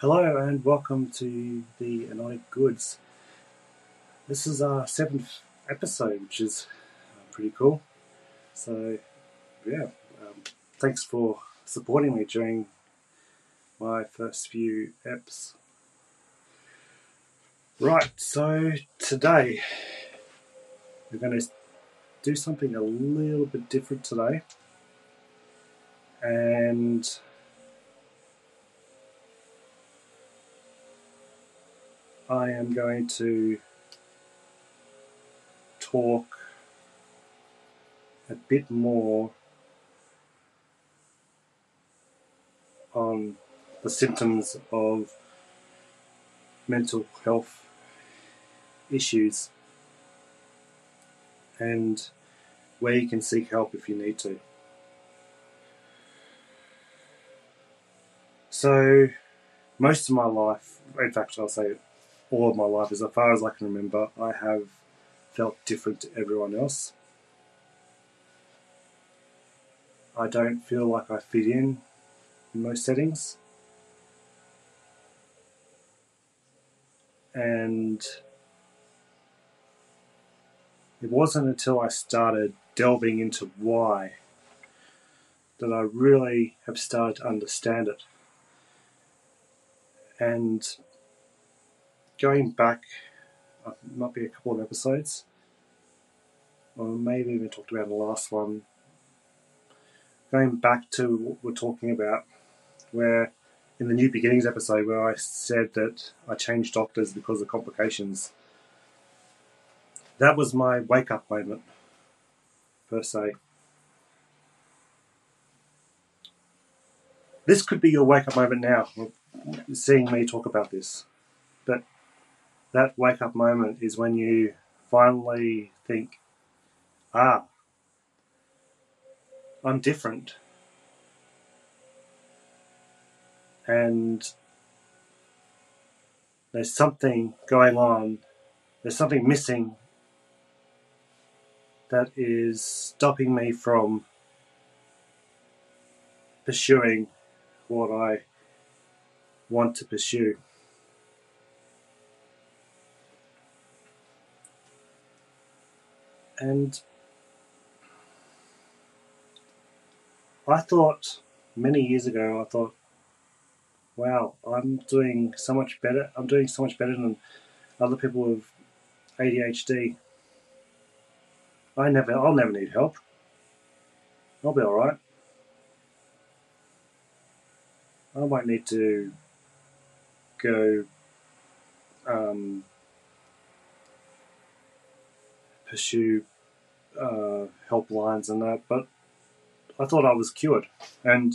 Hello and welcome to the Anonic Goods. This is our seventh episode, which is uh, pretty cool. So, yeah, um, thanks for supporting me during my first few eps. Right, so today we're going to do something a little bit different today. And I am going to talk a bit more on the symptoms of mental health issues and where you can seek help if you need to. So, most of my life, in fact, I'll say all of my life, as far as I can remember, I have felt different to everyone else. I don't feel like I fit in in most settings. And it wasn't until I started delving into why that I really have started to understand it. And going back, uh, might be a couple of episodes, or maybe even talked about in the last one. Going back to what we're talking about, where in the New Beginnings episode, where I said that I changed doctors because of complications, that was my wake up moment, per se. This could be your wake up moment now, seeing me talk about this. That wake up moment is when you finally think, ah, I'm different. And there's something going on, there's something missing that is stopping me from pursuing what I want to pursue. And I thought many years ago, I thought, wow, I'm doing so much better. I'm doing so much better than other people with ADHD. I never, I'll never need help. I'll be all right. I might need to go um, pursue uh, helplines and that, but I thought I was cured, and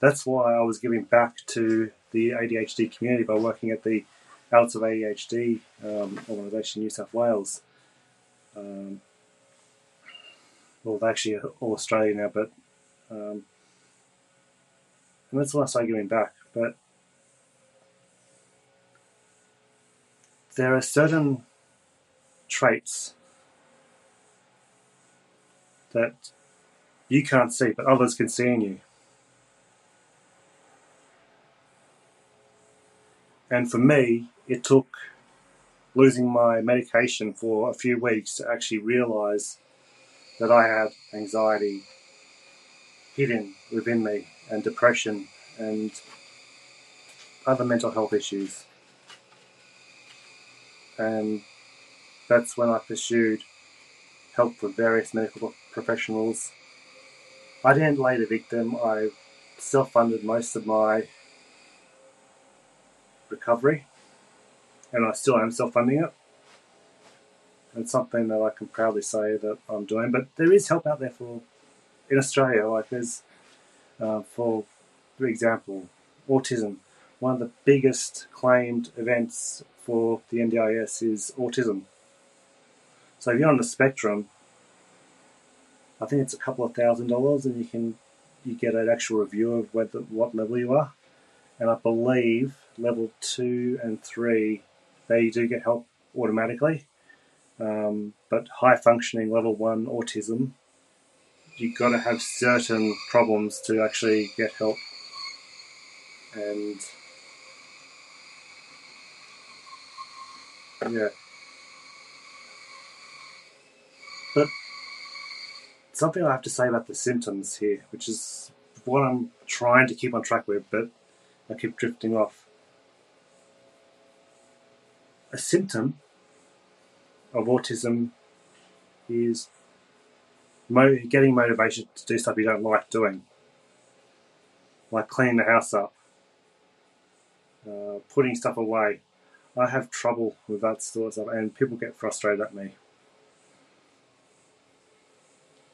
that's why I was giving back to the ADHD community by working at the Outs of ADHD um, organisation, New South Wales. Um, well, they're actually all Australia now, but um, and that's why I started giving back. But there are certain traits that you can't see, but others can see in you. And for me, it took losing my medication for a few weeks to actually realize that I have anxiety hidden within me and depression and other mental health issues. And that's when I pursued help for various medical professionals. I didn't lay the victim, I self funded most of my recovery, and I still am self funding it. It's something that I can proudly say that I'm doing, but there is help out there for in Australia. Like there's, uh, for for example, autism. One of the biggest claimed events for the NDIS is autism. So if you're on the spectrum, I think it's a couple of thousand dollars, and you can you get an actual review of whether what level you are. And I believe level two and three, they do get help automatically. Um, but high functioning level one autism, you've got to have certain problems to actually get help. And yeah. Something I have to say about the symptoms here, which is what I'm trying to keep on track with, but I keep drifting off. A symptom of autism is getting motivation to do stuff you don't like doing, like cleaning the house up, uh, putting stuff away. I have trouble with that sort of stuff, and people get frustrated at me.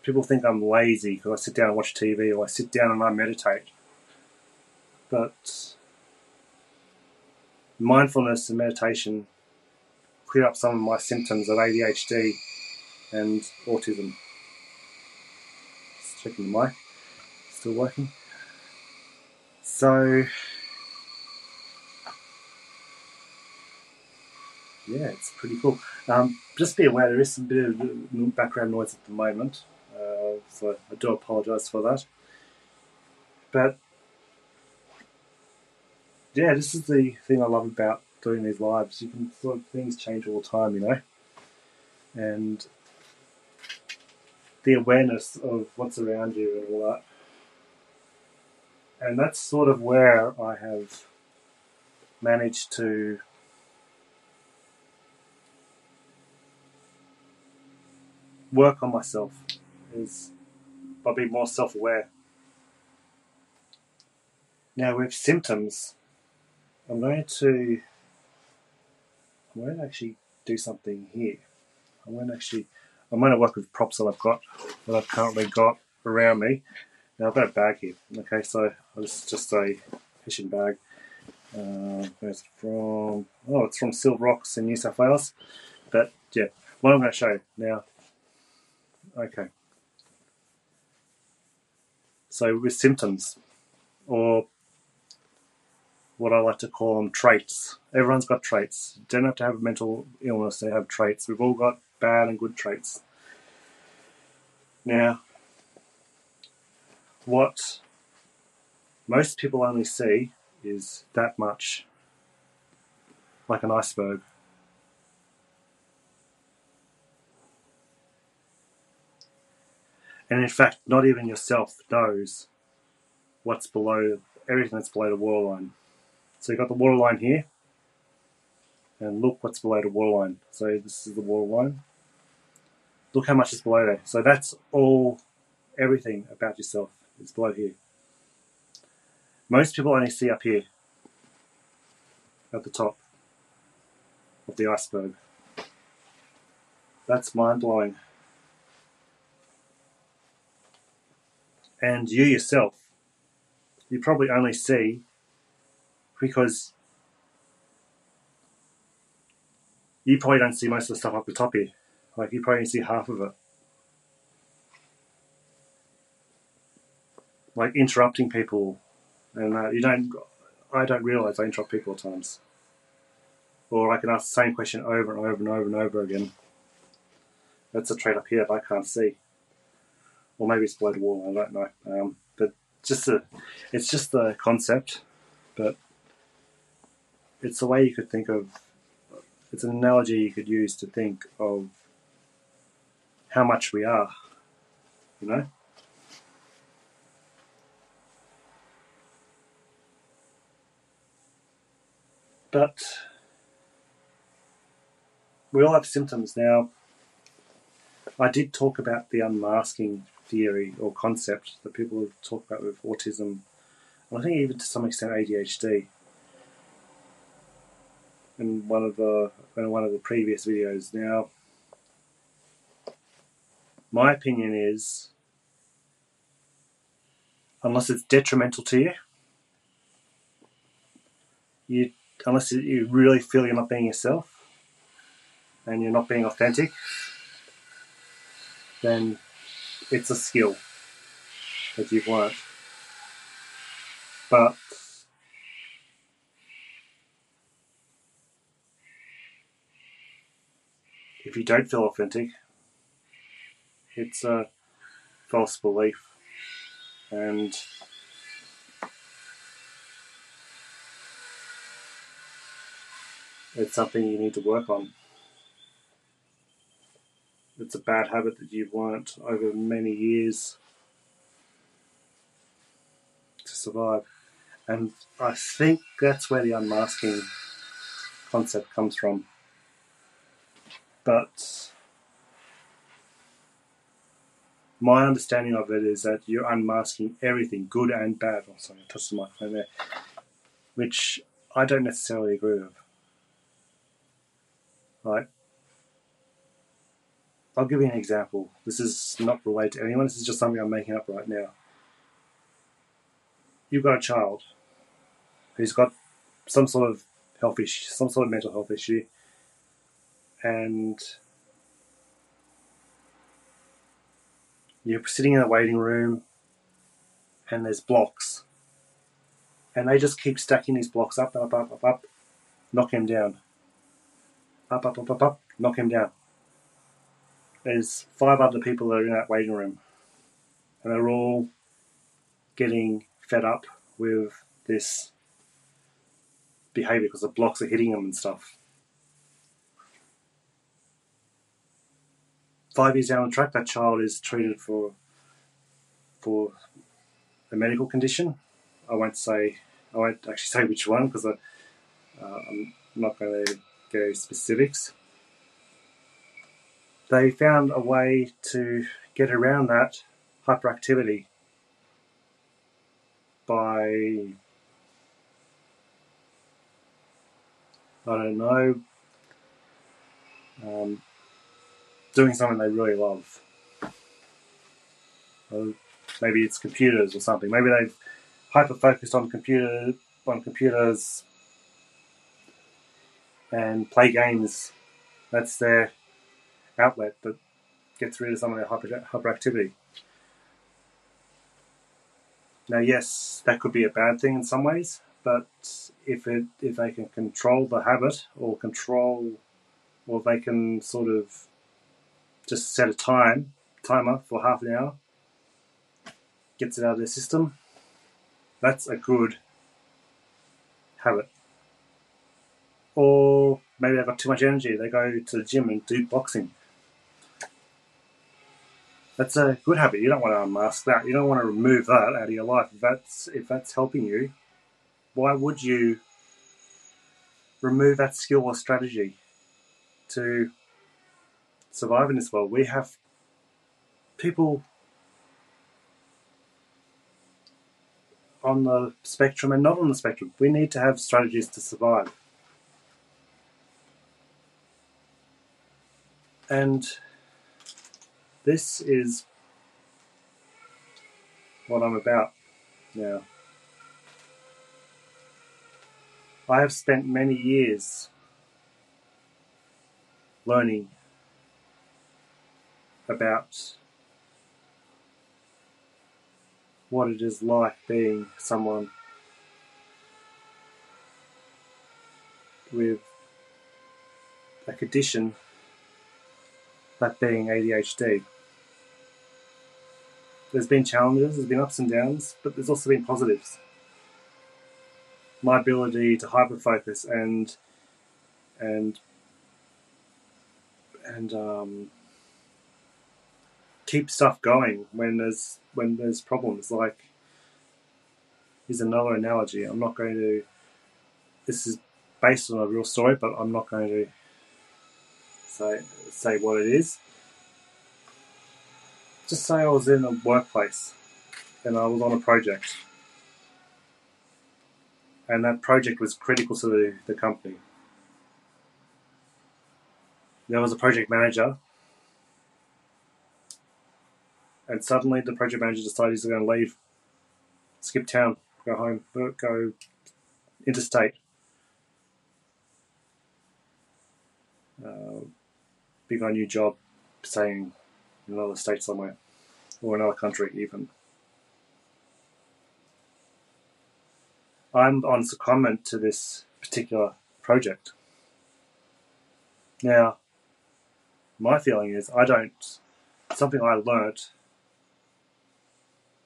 People think I'm lazy because I sit down and watch TV or I sit down and I meditate. But mindfulness and meditation clear up some of my symptoms of ADHD and autism. Just checking the mic, still working. So, yeah, it's pretty cool. Um, just be aware there is some bit of background noise at the moment, so I do apologise for that. But yeah, this is the thing I love about doing these lives. You can sort of things change all the time, you know, and the awareness of what's around you and all that. And that's sort of where I have managed to work on myself is by being more self-aware. Now with symptoms, I'm going to I'm going to actually do something here. I'm going to actually I'm going to work with props that I've got that I've currently got around me. Now I've got a bag here. Okay, so this is just a fishing bag. Uh, it's from oh, it's from Silver Rocks in New South Wales. But yeah, what I'm going to show you now. Okay. So with symptoms, or what I like to call them traits. Everyone's got traits. You don't have to have a mental illness to have traits. We've all got bad and good traits. Now, what most people only see is that much, like an iceberg. And in fact, not even yourself knows what's below everything that's below the waterline. So you've got the waterline here, and look what's below the waterline. So this is the waterline. Look how much is below there. So that's all, everything about yourself is below here. Most people only see up here, at the top of the iceberg. That's mind blowing. And you yourself, you probably only see because you probably don't see most of the stuff up the top here. Like you probably only see half of it. Like interrupting people, and uh, you don't. I don't realize I interrupt people at times, or I can ask the same question over and over and over and over again. That's a trait up here that I can't see, or maybe it's Blood wall. I don't know. Um, but just a, it's just the concept, but it's a way you could think of it's an analogy you could use to think of how much we are you know but we all have symptoms now i did talk about the unmasking theory or concept that people talk about with autism and i think even to some extent adhd in one of the in one of the previous videos. Now, my opinion is, unless it's detrimental to you, you unless you really feel you're not being yourself and you're not being authentic, then it's a skill that you've learnt. But if you don't feel authentic, it's a false belief. And it's something you need to work on. It's a bad habit that you've learnt over many years to survive. And I think that's where the unmasking concept comes from. But my understanding of it is that you're unmasking everything, good and bad. Oh, sorry, I touched the microphone there, which I don't necessarily agree with. Right? I'll give you an example. This is not related to anyone, this is just something I'm making up right now. You've got a child who's got some sort of health issue, some sort of mental health issue, and you're sitting in a waiting room and there's blocks. And they just keep stacking these blocks up, up, up, up, up, knock him down. Up, up, up, up, up, knock him down. There's five other people that are in that waiting room. And they're all getting fed up with this behavior because the blocks are hitting them and stuff. five years down the track, that child is treated for for a medical condition. I won't say I won't actually say which one because uh, I'm not going to go specifics. They found a way to get around that hyperactivity by I don't know um, doing something they really love. Or maybe it's computers or something. Maybe they've hyper focused on computer on computers and play games. That's their outlet that gets rid of some of their hyper, hyperactivity. Now, yes, that could be a bad thing in some ways, but if it if they can control the habit or control, or they can sort of just set a time timer for half an hour, gets it out of their system. That's a good habit. Or maybe they've got too much energy, they go to the gym and do boxing. That's a good habit. You don't want to unmask that. You don't want to remove that out of your life. If that's if that's helping you, why would you remove that skill or strategy to survive in this world. We have people on the spectrum and not on the spectrum. We need to have strategies to survive. And this is what I'm about now. I have spent many years learning about what it is like being someone with a condition, that being ADHD. There's been challenges, there's been ups and downs, but there's also been positives. My ability to hyperfocus and and and um, keep stuff going when there's when there's problems. Like here's another analogy. I'm not going to. This is based on a real story, but I'm not going to say say what it is. Just say I was in a workplace and I was on a project, and that project was critical to the, the company. There was a project manager. And suddenly the project manager decides he's going to leave, skip town, go home, go interstate, uh, big on new job, staying in another state somewhere or another country even. I'm on secondment to this particular project. Now, my feeling is I don't, something I learnt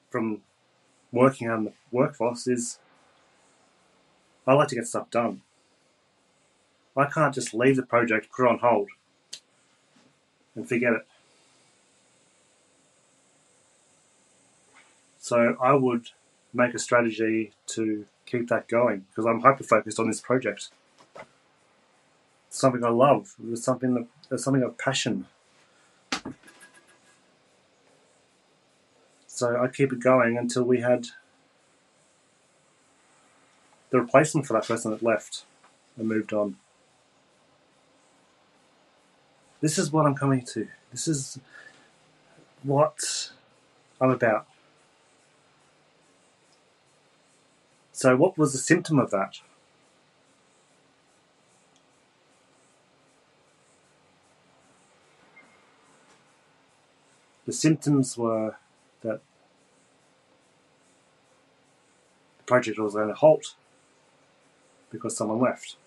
from working on the workforce is I like to get stuff done. I can't just leave the project, put it on hold, and forget it. So I would make a strategy to keep that going because I'm hyper focused on this project. It's something I love. It's something that it's something of passion. So I keep it going until we had the replacement for that person that left and moved on. This is what I'm coming to. This is what I'm about. So, what was the symptom of that? The symptoms were that the project was going to halt because someone left.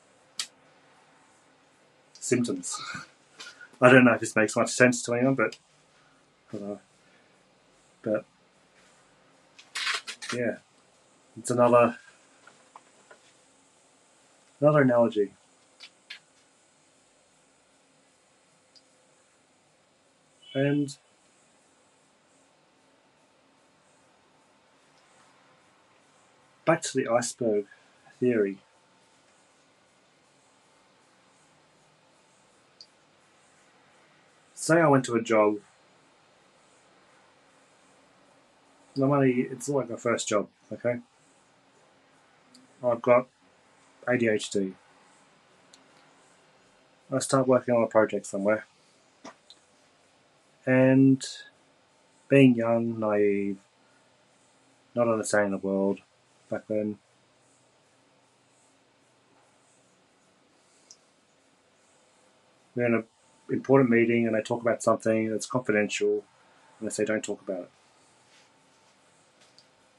Symptoms. I don't know if this makes much sense to anyone, but but yeah. It's another another analogy. And back to the iceberg theory. Say I went to a job. The money, it's like my first job, okay? I've got ADHD. I start working on a project somewhere. And being young, naive, not understanding the world back then, we're in an important meeting and they talk about something that's confidential and they say don't talk about it.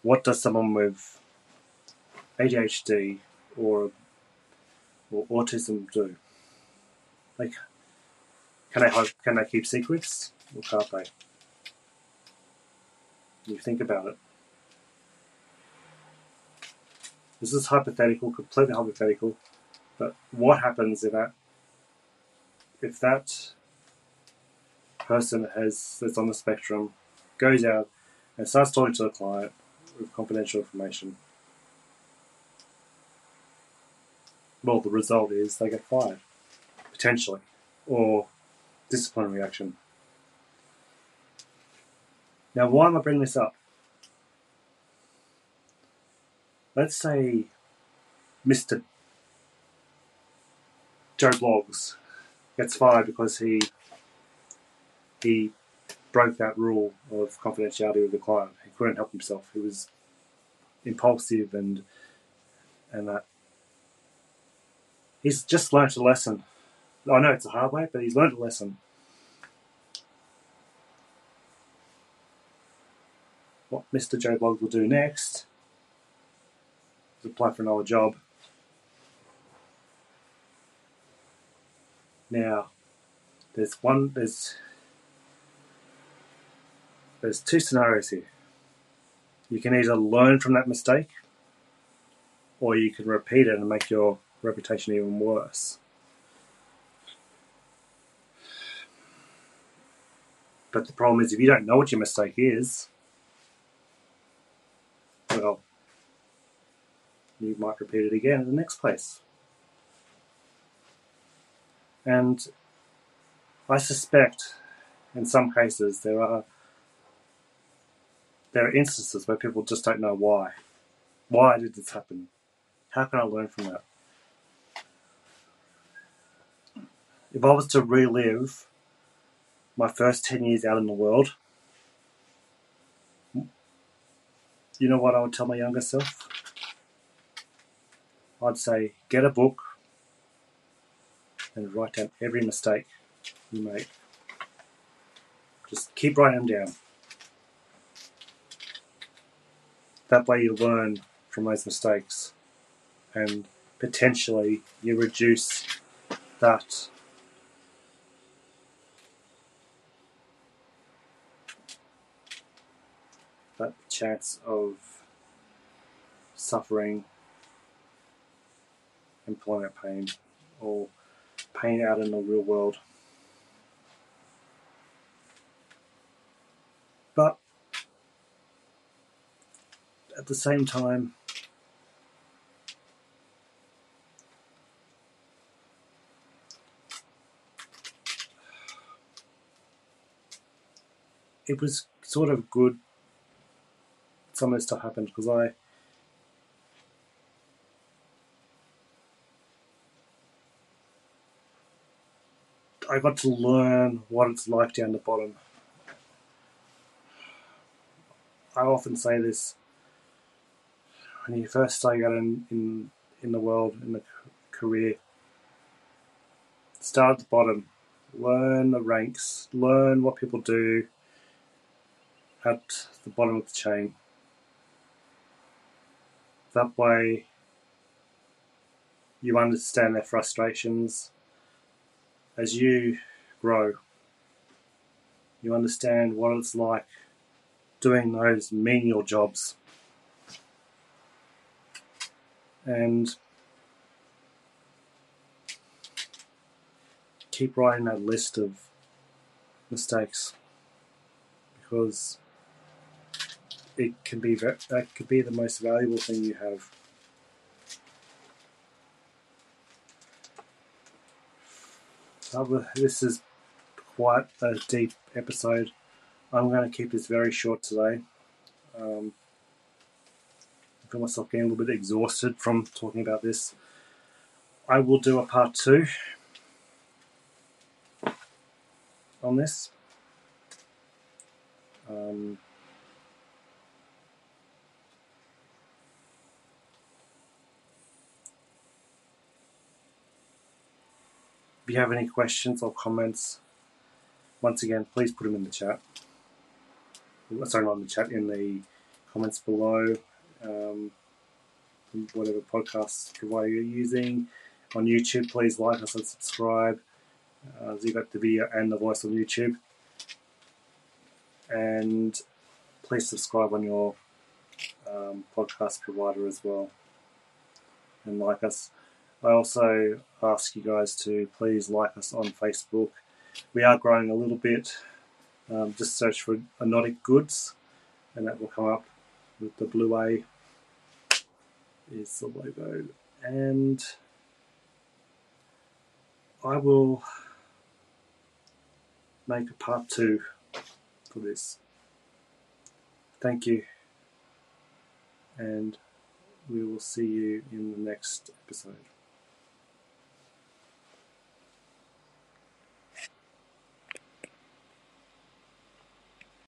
What does someone with ADHD or or autism do? Like, can they can they keep secrets or can't they? You think about it. This is hypothetical, completely hypothetical. But what happens if that if that person has that's on the spectrum goes out and starts talking to a client with confidential information? Well, the result is they get fired, potentially, or disciplinary action. Now, why am I bringing this up? Let's say Mr. Joe Bloggs gets fired because he he broke that rule of confidentiality with the client. He couldn't help himself. He was impulsive and and that he's just learnt a lesson. I know it's a hard way, but he's learnt a lesson. What Mr. Joe Bloggs will do next is apply for another job. Now, there's one, there's, there's two scenarios here. You can either learn from that mistake, or you can repeat it and make your reputation even worse. But the problem is, if you don't know what your mistake is, well, you might repeat it again in the next place. And I suspect in some cases there are there are instances where people just don't know why. Why did this happen? How can I learn from that? If I was to relive my first 10 years out in the world, you know what I would tell my younger self? I'd say get a book and write down every mistake you make. Just keep writing them down. That way you learn from those mistakes and potentially you reduce that that chance of suffering, employment pain, or pain out in the real world. But at the same time, it was sort of good some of this stuff happened because I I got to learn what it's like down the bottom. I often say this when you first start out in, in, in the world, in the career, start at the bottom, learn the ranks, learn what people do at the bottom of the chain. That way, you understand their frustrations, as you grow, you understand what it's like doing those menial jobs. And keep writing that list of mistakes because it can be that could be the most valuable thing you have. this is quite a deep episode. I'm going to keep this very short today. Um, I feel myself getting a little bit exhausted from talking about this. I will do a part two on this. Um, you have any questions or comments, once again, please put them in the chat. Sorry, not in the chat, in the comments below. Um, whatever podcast provider you're using. On YouTube, please like us and subscribe. Uh, so you got the video and the voice on YouTube. And please subscribe on your um, podcast provider as well. And like us. I also ask you guys to please like us on Facebook. We are growing a little bit. Um, just search for Anotic Goods and that will come up with the blue A is the logo. And I will make a part two for this. Thank you. And we will see you in the next episode.